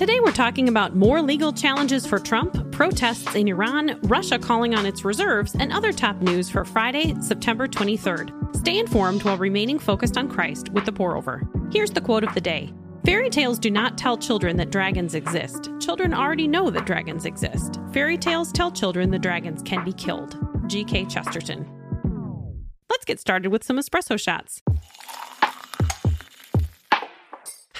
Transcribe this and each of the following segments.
Today we're talking about more legal challenges for Trump, protests in Iran, Russia calling on its reserves, and other top news for Friday, September 23rd. Stay informed while remaining focused on Christ with the pour over. Here's the quote of the day. Fairy tales do not tell children that dragons exist. Children already know that dragons exist. Fairy tales tell children the dragons can be killed. G.K. Chesterton. Let's get started with some espresso shots.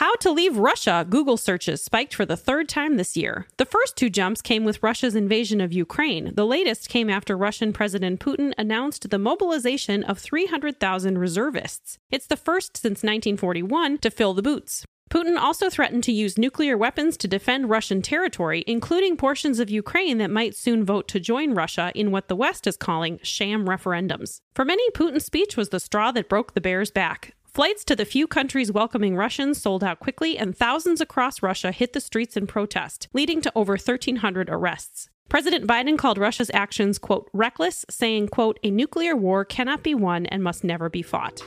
How to leave Russia Google searches spiked for the third time this year. The first two jumps came with Russia's invasion of Ukraine. The latest came after Russian President Putin announced the mobilization of 300,000 reservists. It's the first since 1941 to fill the boots. Putin also threatened to use nuclear weapons to defend Russian territory, including portions of Ukraine that might soon vote to join Russia in what the West is calling sham referendums. For many, Putin's speech was the straw that broke the bear's back. Flights to the few countries welcoming Russians sold out quickly, and thousands across Russia hit the streets in protest, leading to over 1,300 arrests. President Biden called Russia's actions, quote, reckless, saying, quote, a nuclear war cannot be won and must never be fought.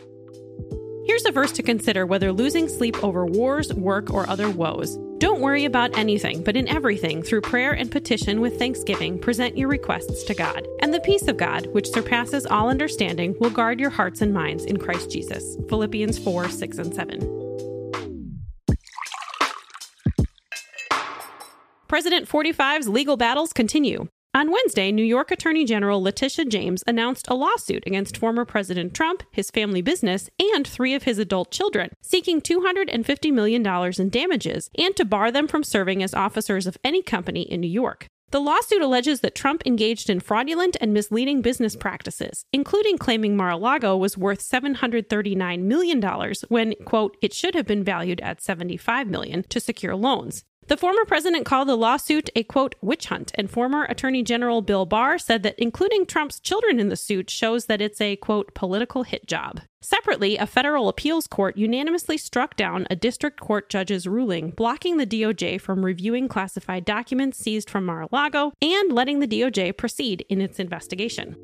Here's a verse to consider whether losing sleep over wars, work, or other woes. Don't worry about anything, but in everything, through prayer and petition with thanksgiving, present your requests to God. And the peace of God, which surpasses all understanding, will guard your hearts and minds in Christ Jesus. Philippians 4 6 and 7. President 45's legal battles continue. On Wednesday, New York Attorney General Letitia James announced a lawsuit against former President Trump, his family business, and three of his adult children, seeking $250 million in damages and to bar them from serving as officers of any company in New York. The lawsuit alleges that Trump engaged in fraudulent and misleading business practices, including claiming Mar a Lago was worth $739 million when, quote, it should have been valued at $75 million to secure loans. The former president called the lawsuit a quote witch hunt, and former Attorney General Bill Barr said that including Trump's children in the suit shows that it's a quote political hit job. Separately, a federal appeals court unanimously struck down a district court judge's ruling blocking the DOJ from reviewing classified documents seized from Mar a Lago and letting the DOJ proceed in its investigation.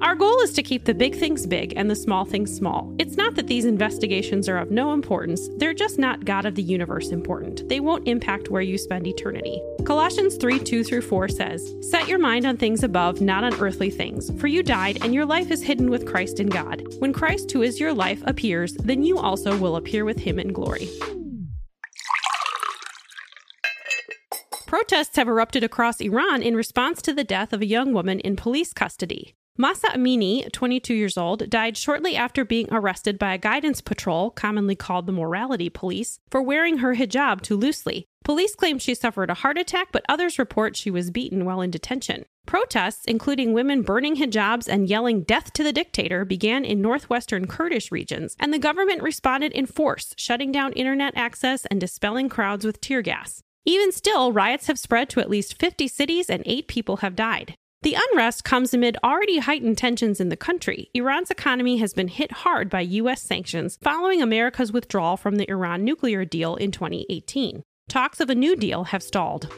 Our goal is to keep the big things big and the small things small. It's not that these investigations are of no importance, they're just not God of the universe important. They won't impact where you spend eternity. Colossians 3 2 through 4 says, Set your mind on things above, not on earthly things, for you died, and your life is hidden with Christ in God. When Christ, who is your life, appears, then you also will appear with him in glory. Protests have erupted across Iran in response to the death of a young woman in police custody. Mahsa Amini, 22 years old, died shortly after being arrested by a guidance patrol, commonly called the morality police, for wearing her hijab too loosely. Police claim she suffered a heart attack, but others report she was beaten while in detention. Protests, including women burning hijabs and yelling death to the dictator, began in northwestern Kurdish regions, and the government responded in force, shutting down internet access and dispelling crowds with tear gas. Even still, riots have spread to at least 50 cities and eight people have died. The unrest comes amid already heightened tensions in the country. Iran's economy has been hit hard by U.S. sanctions following America's withdrawal from the Iran nuclear deal in 2018. Talks of a new deal have stalled.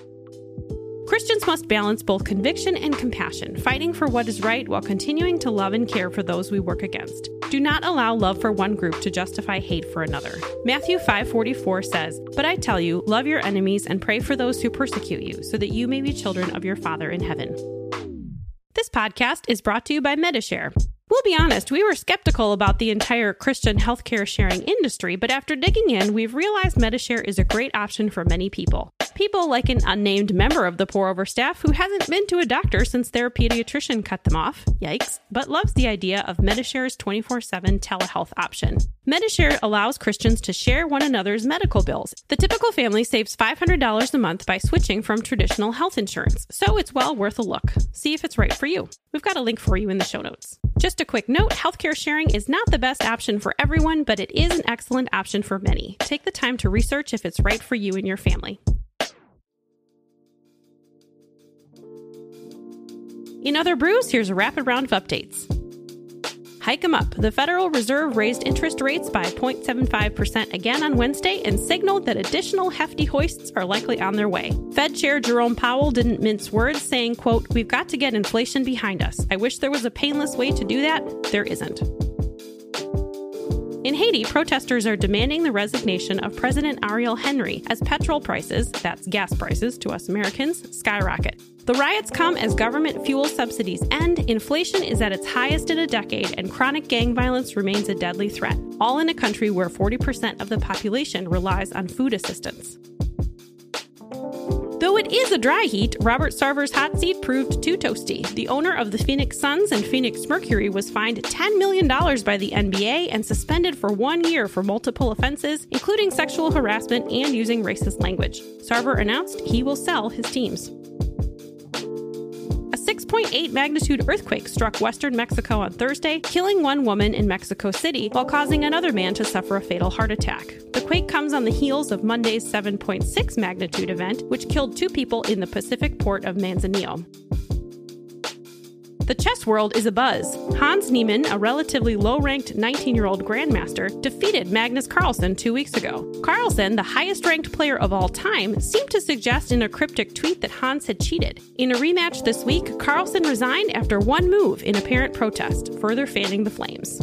Christians must balance both conviction and compassion, fighting for what is right while continuing to love and care for those we work against. Do not allow love for one group to justify hate for another. Matthew 5:44 says, "But I tell you, love your enemies and pray for those who persecute you, so that you may be children of your Father in heaven." This podcast is brought to you by Medi-Share. We'll be honest, we were skeptical about the entire Christian healthcare sharing industry, but after digging in, we've realized Medi-Share is a great option for many people. People like an unnamed member of the pour over staff who hasn't been to a doctor since their pediatrician cut them off, yikes, but loves the idea of Medi-Share's 24 7 telehealth option. Medi-Share allows Christians to share one another's medical bills. The typical family saves $500 a month by switching from traditional health insurance, so it's well worth a look. See if it's right for you. We've got a link for you in the show notes. Just a quick note healthcare sharing is not the best option for everyone, but it is an excellent option for many. Take the time to research if it's right for you and your family. In other brews, here's a rapid round of updates. Hike 'em up. The Federal Reserve raised interest rates by 0.75% again on Wednesday and signaled that additional hefty hoists are likely on their way. Fed Chair Jerome Powell didn't mince words, saying, quote, We've got to get inflation behind us. I wish there was a painless way to do that. There isn't. In Haiti, protesters are demanding the resignation of President Ariel Henry as petrol prices, that's gas prices to us Americans, skyrocket. The riots come as government fuel subsidies end, inflation is at its highest in a decade, and chronic gang violence remains a deadly threat, all in a country where 40% of the population relies on food assistance. It is a dry heat, Robert Sarver's hot seat proved too toasty. The owner of the Phoenix Suns and Phoenix Mercury was fined $10 million by the NBA and suspended for one year for multiple offenses, including sexual harassment and using racist language. Sarver announced he will sell his teams. 6.8 magnitude earthquake struck western Mexico on Thursday, killing one woman in Mexico City while causing another man to suffer a fatal heart attack. The quake comes on the heels of Monday's 7.6 magnitude event, which killed two people in the Pacific port of Manzanillo. The chess world is abuzz. Hans Niemann, a relatively low ranked 19 year old grandmaster, defeated Magnus Carlsen two weeks ago. Carlsen, the highest ranked player of all time, seemed to suggest in a cryptic tweet that Hans had cheated. In a rematch this week, Carlsen resigned after one move in apparent protest, further fanning the flames.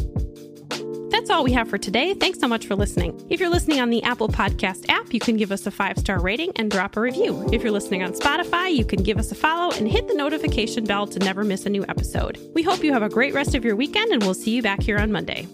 That's all we have for today. Thanks so much for listening. If you're listening on the Apple Podcast app, you can give us a five star rating and drop a review. If you're listening on Spotify, you can give us a follow and hit the notification bell to never miss a new episode. We hope you have a great rest of your weekend, and we'll see you back here on Monday.